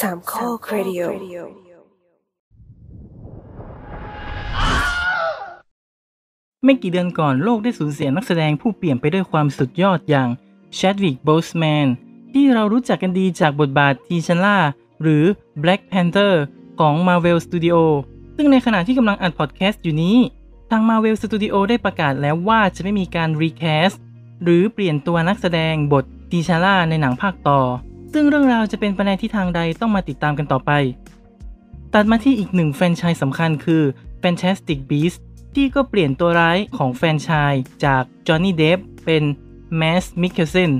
สามข้อครดิโอไม่กี่เดือนก่อนโลกได้สูญเสียนักแสดงผู้เปลี่ยนไปด้วยความสุดยอดอย่าง Chadwick Boseman ที่เรารู้จักกันดีจากบทบาททีชันล่า หรือ Black Panther ของ Marvel Studio ซึ่งในขณะที่กำลังอัดพอดแคสต์อยู่นี้ ทาง Marvel Studio ได้ประกาศแล้วว่าจะไม่มีการ recast หรือเปลี่ยนตัวนักแสดงบททีชาร่าในหนังภาคต่อ ซึ่งเรื่องราวจะเป็นไปในทิศทางใดต้องมาติดตามกันต่อไป ตัดมาที่อีกหนึ่งแฟนชส์สำคัญคือ Fantastic Beasts ที่ก็เปลี่ยนตัวร้ายของแฟนชส์จากจอห์นนี่เดฟเป็น Mads Mikkelsen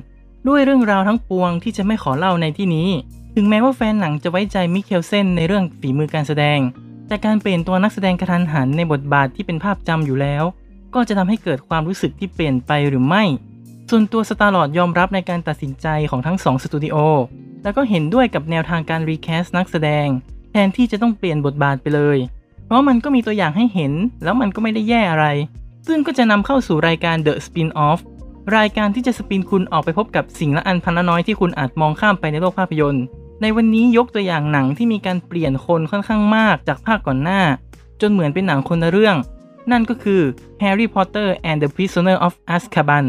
ด้วยเรื่องราวทั้งปวงที่จะไม่ขอเล่าในที่นี้ ถึงแม้ว่าแฟนหนังจะไว้ใจมิเคลเซนในเรื่องฝีมือการแสดงแต่การเปลี่ยนตัวนักแสดงกระทันหันในบทบาทที่เป็นภาพจำอยู่แล้ว ก็จะทำให้เกิดความรู้สึกที่เปลี่ยนไปหรือไม่ ส่วนตัวสตาร์ลอร์ดยอมรับในการตัดสินใจของทั้งสองสตูดิโอแล้วก็เห็นด้วยกับแนวทางการ recast นักแสดง แทนที่จะต้องเปลี่ยนบทบาทไปเลย เพราะมันก็มีตัวอย่างให้เห็น แล้วมันก็ไม่ได้แย่อะไร ซึ่งก็จะนำเข้าสู่รายการ The Spin-off รายการที่จะ spin คุณออกไปพบกับสิ่งละอันพันละน้อยที่คุณอาจมองข้ามไปในโลกภาพยนตร์ ในวันนี้ยกตัวอย่างหนังที่มีการเปลี่ยนคนค่อนข้างมากจากภาคก่อนหน้า จนเหมือนเป็นหนังคนละเรื่อง นั่นก็คือ Harry Potter and the Prisoner of Azkaban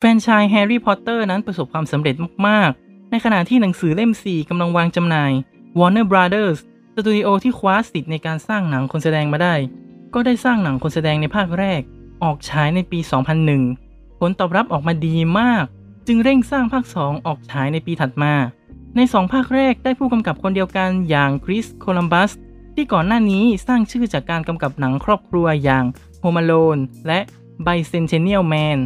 แฟรนไชส์แฮร์รี่พอตเตอร์นั้นประสบความสำเร็จมากๆ ในขณะที่หนังสือเล่ม 4กำลังวางจำหน่าย Warner Brothers สตูดิโอที่คว้าสิทธิ์ในการสร้างหนังคนแสดงมาได้ ก็ได้สร้างหนังคนแสดงในภาคแรก ออกฉายในปี 2001 ผลตอบรับออกมาดีมาก จึงเร่งสร้างภาค 2 ออกฉายในปีถัดมา ใน 2 ภาคแรกได้ผู้กำกับคนเดียวกันอย่างคริสโคลัมบัสที่ก่อนหน้านี้สร้างชื่อจากการกำกับหนังครอบครัวอย่าง Home Alone และ Bicentennial Man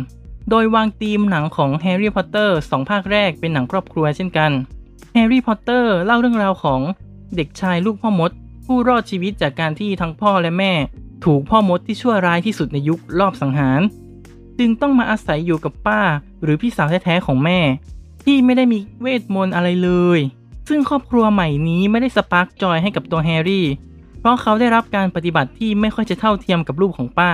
โดยวางธีมหนังของแฮร์รี่พอตเตอร์สองภาคแรกเป็นหนังครอบครัวเช่นกันแฮร์รี่พอตเตอร์เล่าเรื่องราวของเด็กชายลูกพ่อมด ผู้รอดชีวิตจากการที่ทั้งพ่อและแม่ ถูกพ่อมดที่ชั่วร้ายที่สุดในยุคลอบสังหาร จึงต้องมาอาศัยอยู่กับป้า หรือพี่สาวแท้ๆของแม่ ที่ไม่ได้มีเวทมนต์อะไรเลย ซึ่งครอบครัวใหม่นี้ไม่ได้ spark joy ให้กับตัวแฮร์รี่ เพราะเขาได้รับการปฏิบัติที่ไม่ค่อยจะเท่าเทียมกับลูกของป้า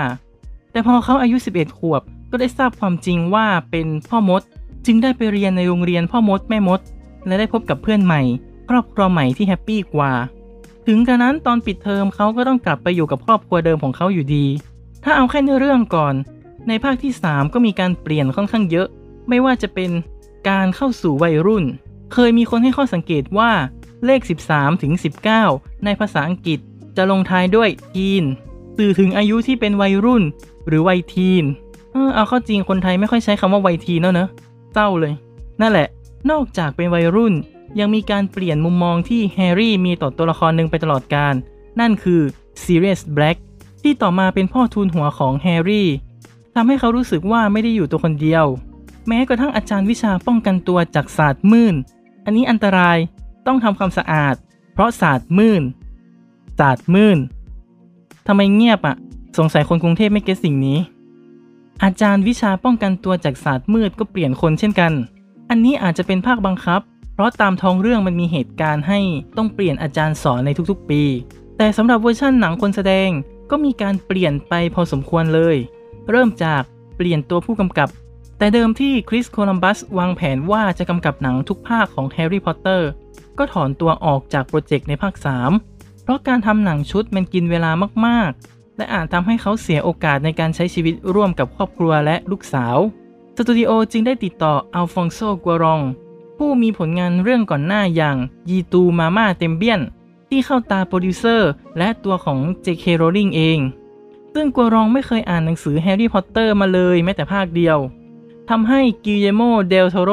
แต่พอเขาอายุ 11 ขวบ ก็ได้ทราบความจริงว่าเป็นพ่อมด จึงได้ไปเรียนในโรงเรียนพ่อมดแม่มด และได้พบกับเพื่อนใหม่ ครอบครัวใหม่ที่ happy กว่า ถึงกระนั้นตอนปิดเทอมเขาก็ต้องกลับไปอยู่กับครอบครัวเดิมของเขาอยู่ดี ถ้าเอาแค่เนื้อเรื่องก่อน ในภาคที่ 3 ก็มีการเปลี่ยนค่อนข้างเยอะ ไม่ว่าจะเป็นการเข้าสู่วัยรุ่น เคยมีคนให้ข้อสังเกตว่าเลข 13 ถึง 19 ในภาษาอังกฤษจะลงท้ายด้วย teen สื่อถึงอายุที่เป็นวัยรุ่น หรือวัย teen เออเอาเข้าจริงคนไทยไม่ค่อยใช้คำว่าวัย teen แล้วเนอะเศร้าเลย นั่นแหละ นอกจากเป็นวัยรุ่น ยังมีการเปลี่ยนมุมมองที่แฮร์รี่มีต่อตัวละครหนึ่งไปตลอดการ นั่นคือ Sirius Black ที่ต่อมาเป็นพ่อทูลหัวของแฮร์รี่ทำให้เขารู้สึกว่าไม่ได้อยู่ตัวคนเดียว แม้กระทั่งอาจารย์วิชาป้องกันตัวจากศาสตร์มืดอันนี้อันตรายต้องทำความสะอาด เพราะศาสตร์มืดศาสตร์มืดทำไมเงียบอะ่ะสงสัยคนกรุงเทพไม่เก็ตสิ่งนี้ อาจารย์วิชาป้องกันตัวจากศาสตร์มืดก็เปลี่ยนคนเช่นกัน อันนี้อาจจะเป็นภาคบังคับ เพราะตามท้องเรื่องมันมีเหตุการณ์ให้ต้องเปลี่ยนอาจารย์สอนในทุกๆ ปี แต่สำหรับเวอร์ชั่นหนังคนแสดงก็มีการเปลี่ยนไปพอสมควรเลย เริ่มจากเปลี่ยนตัวผู้กำกับ แต่เดิมที่คริสโคลัมบัสวางแผนว่าจะกำกับหนังทุกภาคของแฮร์รี่พอตเตอร์ก็ถอนตัวออกจากโปรเจกต์ในภาค 3 เพราะการทำหนังชุดมันกินเวลามากๆ และอาจทำให้เขาเสียโอกาสในการใช้ชีวิตร่วมกับครอบครัวและลูกสาว สตูดิโอจึงได้ติดต่ออัลฟองโซกัวรอง ผู้มีผลงานเรื่องก่อนหน้าอย่าง Y tu mamá también ที่เข้าตาโปรดิวเซอร์ และตัวของ J.K. Rowling เอง ซึ่งกัวรองไม่เคยอ่านหนังสือแฮร์รี่พอตเตอร์มาเลยแม้แต่ภาคเดียวทำให้กิลเยร์โมเดลโทโร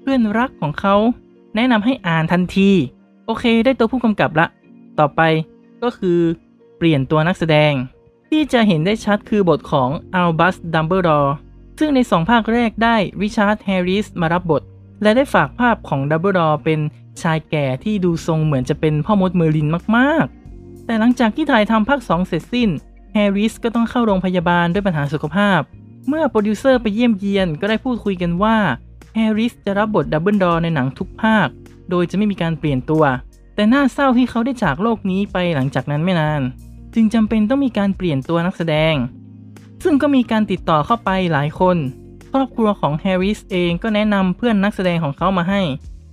เพื่อนรักของเขา แนะนำให้อ่านทันที โอเค ได้ตัวผู้กำกับละ ต่อไปก็คือเปลี่ยนตัวนักแสดง ที่จะเห็นได้ชัดคือบทของอัลบัสดัมเบิลดอร์ซึ่งในสองภาคแรกได้ริชาร์ดแฮร์ริสมารับบท และได้ฝากภาพของดัมเบิลดอร์เป็นชายแก่ที่ดูทรงเหมือนจะเป็นพ่อมดเมอร์ลินมาก ๆ แต่หลังจากที่ถ่ายทำภาค 2 เสร็จสิ้นแฮร์ริสก็ต้องเข้าโรงพยาบาลด้วยปัญหาสุขภาพ เมื่อโปรดิวเซอร์ไปเยี่ยมเยียนก็ได้พูดคุยกันว่าแฮร์ริสจะรับบทดัมเบิลดอร์ในหนังทุกภาค โดยจะไม่มีการเปลี่ยนตัว แต่น่าเศร้าที่เขาได้จากโลกนี้ไปหลังจากนั้นไม่นาน จึงจำเป็นต้องมีการเปลี่ยนตัวนักแสดง ซึ่งก็มีการติดต่อเข้าไปหลายคน ครอบครัวของแฮร์ริสเองก็แนะนำเพื่อนนักแสดงของเขามาให้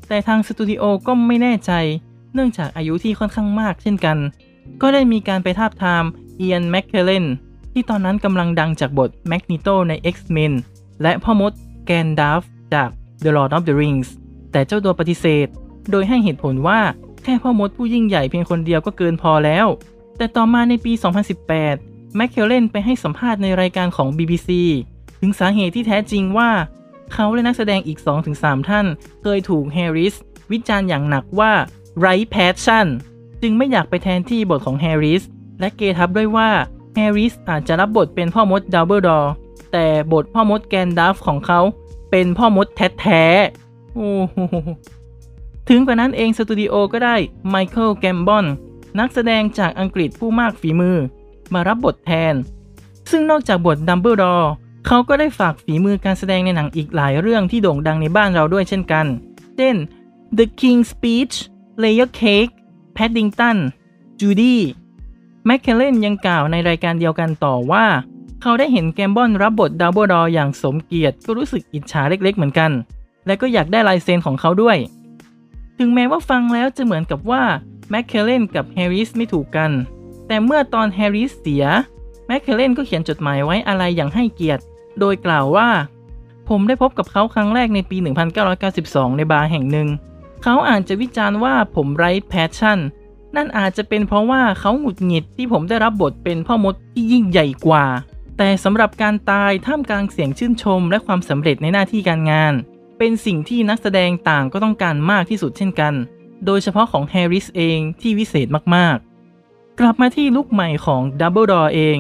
แต่ทางสตูดิโอก็ไม่แน่ใจ เนื่องจากอายุที่ค่อนข้างมากเช่นกัน ก็ได้มีการไปทาบทามเอียนแมคเคลเลนที่ตอนนั้นกำลังดังจากบทแมกนิโตใน X-Men และพ่อมดแกนดัล์ฟจาก The Lord of the Rings แต่เจ้าตัวปฏิเสธ โดยให้เหตุผลว่าแค่พ่อมดผู้ยิ่งใหญ่เพียงคนเดียวก็เกินพอแล้ว แต่ต่อมาในปี 2018 แมคเคลเลนไปให้สัมภาษณ์ในรายการของ BBC ถึงสาเหตุที่แท้จริงว่า เขาและนักแสดงอีก 2-3 ท่าน เคยถูกแฮร์ริสวิจารณ์อย่างหนักว่าไร้ passion จึงไม่อยากไปแทนที่บทของแฮร์ริสและเกทับด้วยว่าแฮร์ริสอาจจะรับบทเป็นพ่อมดดัมเบิลดอร์แต่บทพ่อมดแกนดัล์ฟของเขา เป็นพ่อมดแท้ๆโอ้ถึงกระนั้นเองสตูดิโอก็ได้ไมเคิลแกมบอน นักแสดงจากอังกฤษผู้มากฝีมือ มารับบทแทน ซึ่งนอกจากบทดัมเบิลดอร์เขาก็ได้ฝากฝีมือการแสดงในหนังอีกหลายเรื่องที่โด่งดังในบ้านเราด้วยเช่นกัน เช่น The King's Speech Layer Cake Paddington Judy แมคเคลเลนยังกล่าวในรายการเดียวกันต่อว่า เขาได้เห็นแกมบอนรับบทดัมเบิลดอร์อย่างสมเกียรติก็รู้สึกอิจฉาเล็กๆเหมือนกัน และก็อยากได้ลายเซ็นของเขาด้วย ถึงแม้ว่าฟังแล้วจะเหมือนกับว่า แมคเคลเลนกับแฮร์ริสไม่ถูกกัน แต่เมื่อตอนแฮร์ริสเสียแมคเคลเลนก็เขียนจดหมายไว้อาลัยอย่างให้เกียรติ โดยกล่าวว่า ผมได้พบกับเขาครั้งแรกในปี 1992 ในบาร์แห่งหนึ่ง เขาอาจจะวิจารณ์ว่าผมไร้ passion นั่นอาจจะเป็นเพราะว่าเขาหงุดหงิดที่ผมได้รับบทเป็นพ่อมดที่ยิ่งใหญ่กว่า แต่สำหรับการตายท่ามกลางเสียงชื่นชม และความสำเร็จในหน้าที่การงาน เป็นสิ่งที่นักแสดงต่างก็ต้องการมากที่สุดเช่นกัน โดยเฉพาะของแฮร์ริสเองที่วิเศษมากๆ กลับมาที่ลุคใหม่ของดัมเบิลดอร์เอง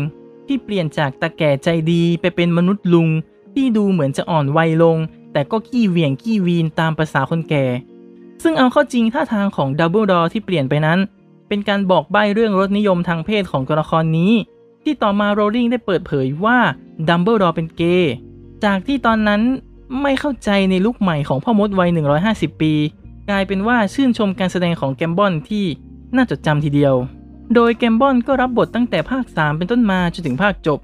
ที่เปลี่ยนจากตาแก่ใจดีไปเป็นมนุษย์ลุง ที่ดูเหมือนจะอ่อนวัยลง แต่ก็ขี้เหวี่ยงขี้วีนตามประสาคนแก่ ซึ่งเอาเข้าจริงท่าทางของดัมเบิลดอร์ที่เปลี่ยนไปนั้น เป็นการบอกใบ้เรื่องรสนิยมทางเพศของตัวละครนี้ ที่ต่อมาโรลลิงได้เปิดเผยว่าดัมเบิลดอร์เป็นเกย์จากที่ตอนนั้นไม่เข้าใจในลุคใหม่ของพ่อมดวัย 150 ปี กลายเป็นว่าชื่นชมการแสดงของแกมบอนที่น่าจดจำทีเดียว โดยแกมบอนก็รับบทตั้งแต่ภาค 3 เป็นต้นมาจนถึงภาคจบ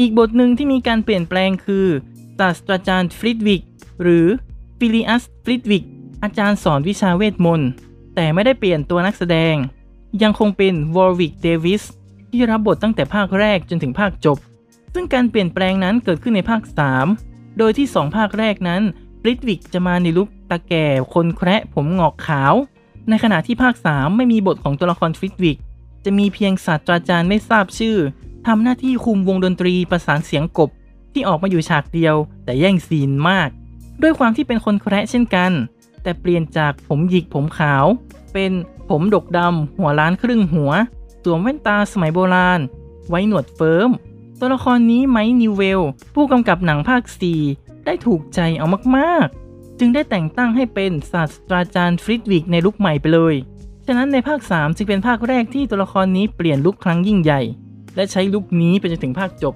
อีกบทหนึ่งที่มีการเปลี่ยนแปลงคือศาสตราจารย์ฟลิตวิกหรือฟิลิอัสฟลิตวิกอาจารย์สอนวิชาเวทมนต์ แต่ไม่ได้เปลี่ยนตัวนักแสดง ยังคงเป็นวอร์วิกเดวิสที่รับบทตั้งแต่ภาคแรกจนถึงภาคจบ ซึ่งการเปลี่ยนแปลงนั้นเกิดขึ้นในภาค 3 โดยที่ 2 ภาคแรกนั้น ฟลิตวิกจะมาในลุคตาแก่คนแคระผมหงอกขาว ในขณะที่ภาค 3 ไม่มีบทของตัวละครฟลิตวิกจะมีเพียงศาสตราจารย์ไม่ทราบชื่อทำหน้าที่คุมวงดนตรีประสานเสียงกบ ที่ออกมาอยู่ฉากเดียว แต่แย่งซีนมาก ด้วยความที่เป็นคนแคระเช่นกัน แต่เปลี่ยนจากผมหยิกผมขาว เป็นผมดกดำหัวล้านครึ่งหัว สวมแว่นตาสมัยโบราณ ไว้หนวดเฟิ้มตัวละครนี้ไมค์นิวเวล ผู้กำกับหนังภาค 4 ได้ถูกใจเอามากๆ จึงได้แต่งตั้งให้เป็นศาสตราจารย์ฟลิตวิกในลุคใหม่ไปเลย ฉะนั้นในภาค 3 จึงเป็นภาคแรกที่ตัวละครนี้เปลี่ยนลุคครั้งยิ่งใหญ่ และใช้ลุคนี้ไปจนถึงภาคจบ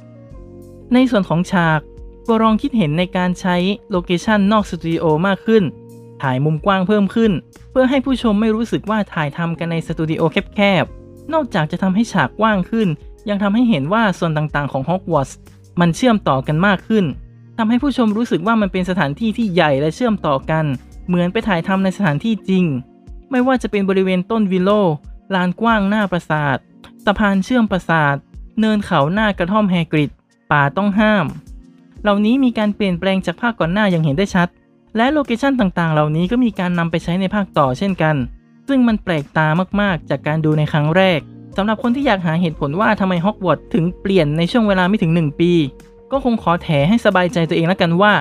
ในส่วนของฉากก็ลองคิดเห็นในการใช้โลเคชันนอกสตูดิโอมากขึ้น ถ่ายมุมกว้างเพิ่มขึ้น เพื่อให้ผู้ชมไม่รู้สึกว่าถ่ายทำกันในสตูดิโอแคบๆ นอกจากจะทำให้ฉากกว้างขึ้น ยังทำให้เห็นว่าส่วนต่างๆ ของฮอกวอตส์มันเชื่อมต่อกันมากขึ้น ทำให้ผู้ชมรู้สึกว่ามันเป็นสถานที่ที่ใหญ่และเชื่อมต่อกัน เหมือนไปถ่ายทำในสถานที่จริง ไม่ว่าจะเป็นบริเวณต้น willow ลานกว้างหน้าปราสาทสะพานเชื่อมปราสาท เนินเขาหน้ากระท่อมแฮกริดป่าต้องห้าม เหล่านี้มีการเปลี่ยนแปลงจากภาคก่อนหน้าอย่างเห็นได้ชัด และ location ต่างๆ เหล่านี้ก็มีการนำไปใช้ในภาคต่อเช่นกัน ซึ่งมันแปลกตามากๆ จากการดูในครั้งแรกสำหรับคนที่อยากหาเหตุผลว่าทำไมฮอกวอตส์ถึงเปลี่ยนในช่วงเวลาไม่ถึง 1 ปี ก็คงขอแถให้สบายใจตัวเองแล้วกันว่า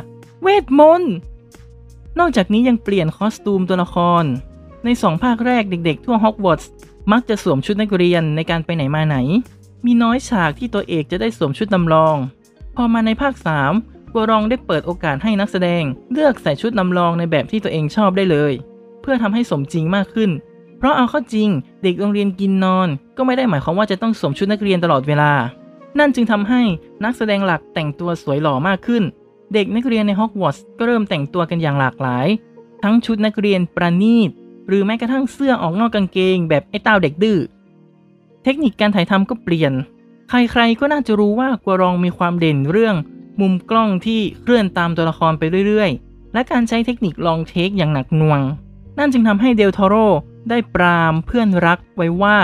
เวทมนต์นอกจากนี้ยังเปลี่ยนคอสตูมตัวละคร ในสองภาคแรกเด็กๆ ทั่วฮอกวอตส์มักจะสวมชุดนักเรียนในการไปไหนมาไหน มีน้อยฉากที่ตัวเอกจะได้สวมชุดนำรอง พอมาในภาค 3 กัวรองได้เปิดโอกาสให้นักแสดง เลือกใส่ชุดนำรองในแบบที่ตัวเองชอบได้เลย เพื่อทำให้สมจริงมากขึ้น เพราะเอาเข้าจริง เด็กโรงเรียนกินนอน ก็ไม่ได้หมายความว่าจะต้องสวมชุดนักเรียนตลอดเวลา นั่นจึงทำให้นักแสดงหลักแต่งตัวสวยหล่อมากขึ้น เด็กนักเรียนในฮอกวอตส์ก็เริ่มแต่งตัวกันอย่างหลากหลาย ทั้งชุดนักเรียนประณีต หรือแม้กระทั่งเสื้อออกนอกกางเกง แบบไอ้เต้าเด็กดื้อ เทคนิคการถ่ายทำก็เปลี่ยน ใครๆก็น่าจะรู้ว่ากัวรองมีความเด่นเรื่อง มุมกล้องที่เคลื่อนตามตัวละครไปเรื่อยๆ และการใช้เทคนิคลองเทคอย่างหนักหน่วง นั่นจึงทำให้เดลโตโรได้ปรามเพื่อนรักไว้ว่า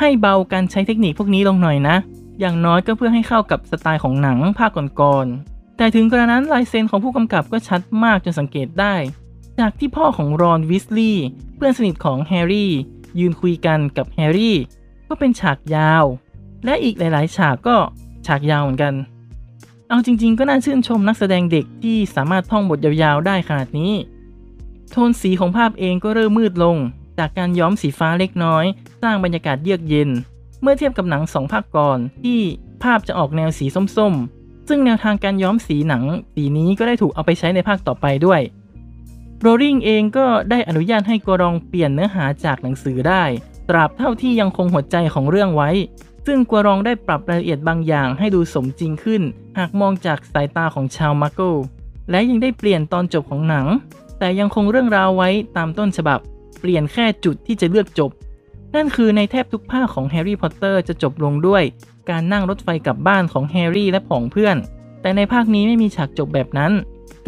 ให้เบาการใช้เทคนิคพวกนี้ลงหน่อยนะ อย่างน้อยก็เพื่อให้เข้ากับสไตล์ของหนังภาคก่อนๆ แต่ถึงกระนั้นลายเซ็นของผู้กำกับก็ชัดมากจนสังเกตได้ จากที่พ่อของรอนวีสลีย์เพื่อนสนิทของแฮร์รี่ ยืนคุยกันกับแฮร์รี่ ก็เป็นฉากยาว และอีกหลายๆ ฉากก็ฉากยาวเหมือนกัน เอาจริง ๆ ก็น่าชื่นชมนักแสดงเด็กที่สามารถท่องบทยาวๆ ได้ขนาดนี้ โทนสีของภาพเองก็เริ่มมืดลง จากการย้อมสีฟ้าเล็กน้อย สร้างบรรยากาศเยือกเย็น เมื่อเทียบกับหนังสองภาคก่อนที่ภาพจะออกแนวสีส้มๆ ซึ่งแนวทางการย้อมสีหนังสีนี้ก็ได้ถูกเอาไปใช้ในภาคต่อไปด้วยโรลลิงเองก็ได้อนุญาตให้กรองเปลี่ยนเนื้อหาจากหนังสือได้ ตราบเท่าที่ยังคงหัวใจของเรื่องไว้ ซึ่งกัวรองได้ปรับรายละเอียดบางอย่างให้ดูสมจริงขึ้น หากมองจากสายตาของชาวมาร์โกและยังได้เปลี่ยนตอนจบของหนัง แต่ยังคงเรื่องราวไว้ตามต้นฉบับ เปลี่ยนแค่จุดที่จะเลือกจบ นั่นคือในแทบทุกภาคของแฮร์รี่พอตเตอร์จะจบลงด้วย การนั่งรถไฟกลับบ้านของแฮร์รี่และผองเพื่อน แต่ในภาคนี้ไม่มีฉากจบแบบนั้น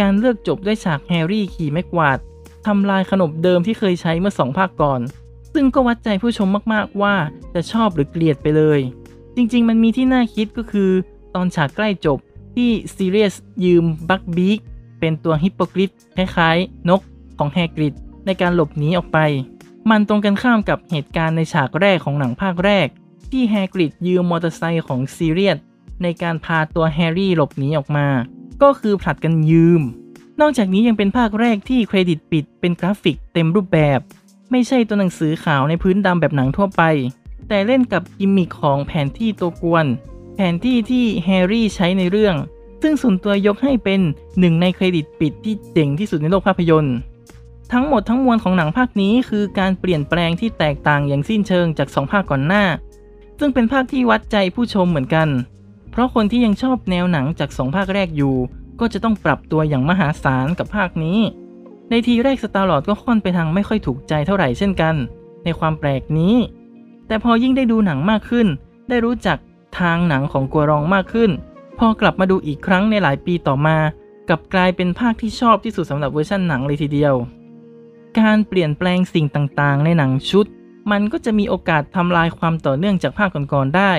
การเลือกจบด้วยฉากแฮร์รี่ขี่ไม้กวาดทำลายขนบเดิมที่เคยใช้เมื่อสองภาคก่อน ซึ่งก็วัดใจผู้ชมมากๆว่าจะชอบหรือเกลียดไปเลย จริงๆ มันมีที่น่าคิดก็คือ ตอนฉากใกล้จบที่ซีเรียสยืมบัคบีคเป็นตัวฮิปโปกริฟฟ์คล้ายๆ นกของแฮกริดในการหลบหนีออกไป มันตรงกันข้ามกับเหตุการณ์ในฉากแรกของหนังภาคแรก ที่แฮกริดยืมมอเตอร์ไซค์ของซีเรียสในการพาตัวแฮร์รี่หลบหนีออกมา ก็คือผลัดกันยืม นอกจากนี้ยังเป็นภาคแรกที่เครดิตปิดเป็นกราฟิกเต็มรูปแบบ ไม่ใช่ตัวหนังสือขาวในพื้นดำแบบหนังทั่วไป แต่เล่นกับกิมมิคของแผนที่ตัวกวน แผนที่ที่แฮร์รี่ใช้ในเรื่อง ซึ่งส่วนตัวยกให้เป็นหนึ่งในเครดิตปิดที่เจ๋งที่สุดในโลกภาพยนตร์ ทั้งหมดทั้งมวลของหนังภาคนี้คือการเปลี่ยนแปลงที่แตกต่างอย่างสิ้นเชิงจากสองภาคก่อนหน้า ซึ่งเป็นภาคที่วัดใจผู้ชมเหมือนกัน เพราะคนที่ยังชอบแนวหนังจากสองภาคแรกอยู่ ก็จะต้องปรับตัวอย่างมหาศาลกับภาคนี้ ในทีแรกสตาร์ลอดก็ค่อนไปทางไม่ค่อยถูกใจเท่าไหร่เช่นกัน ในความแปลกนี้ แต่พอยิ่งได้ดูหนังมากขึ้น ได้รู้จักทางหนังของกัวรองมากขึ้น พอกลับมาดูอีกครั้งในหลายปีต่อมา กับกลายเป็นภาคที่ชอบที่สุดสำหรับเวอร์ชันหนังเลยทีเดียว การเปลี่ยนแปลงสิ่งต่างๆ ในหนังชุด มันก็จะมีโอกาสทำลายความต่อเนื่องจากภาคก่อนๆได้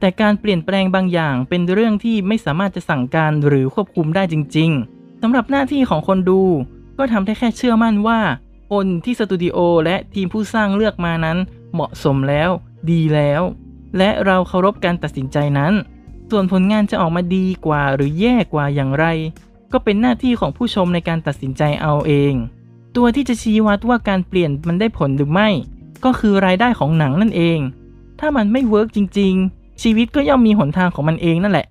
แต่การเปลี่ยนแปลงบางอย่างเป็นเรื่องที่ไม่สามารถจะสั่งการหรือควบคุมได้จริง ๆสำหรับหน้าที่ของคนดู ก็ทำได้แค่เชื่อมั่นว่าคนที่สตูดิโอและทีมผู้สร้างเลือกมานั้น เหมาะสมแล้ว ดีแล้ว และเราเคารพการตัดสินใจนั้น ส่วนผลงานจะออกมาดีกว่าหรือแย่กว่าอย่างไร ก็เป็นหน้าที่ของผู้ชมในการตัดสินใจเอาเอง ตัวที่จะชี้วัดว่าการเปลี่ยนมันได้ผลหรือไม่ ก็คือรายได้ของหนังนั่นเอง ถ้ามันไม่เวิร์กจริง ๆ ชีวิตก็ย่อมมีหนทางของมันเองนั่นแหละ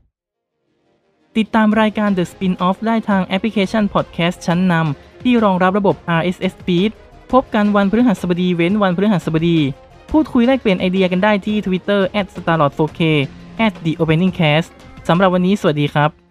ติดตามรายการ The Spin-off ได้ทางแอปพลิเคชัน Podcast ชั้นนำที่รองรับระบบ RSS feed พบกันวันพฤหัสบดีเว้นวันพฤหัสบดี พูดคุยแลกเปลี่ยนไอ디ยกันได้ที่ Twitter @starlord4k @theopeningcast สำหรับวันนี้สวัสดีครับ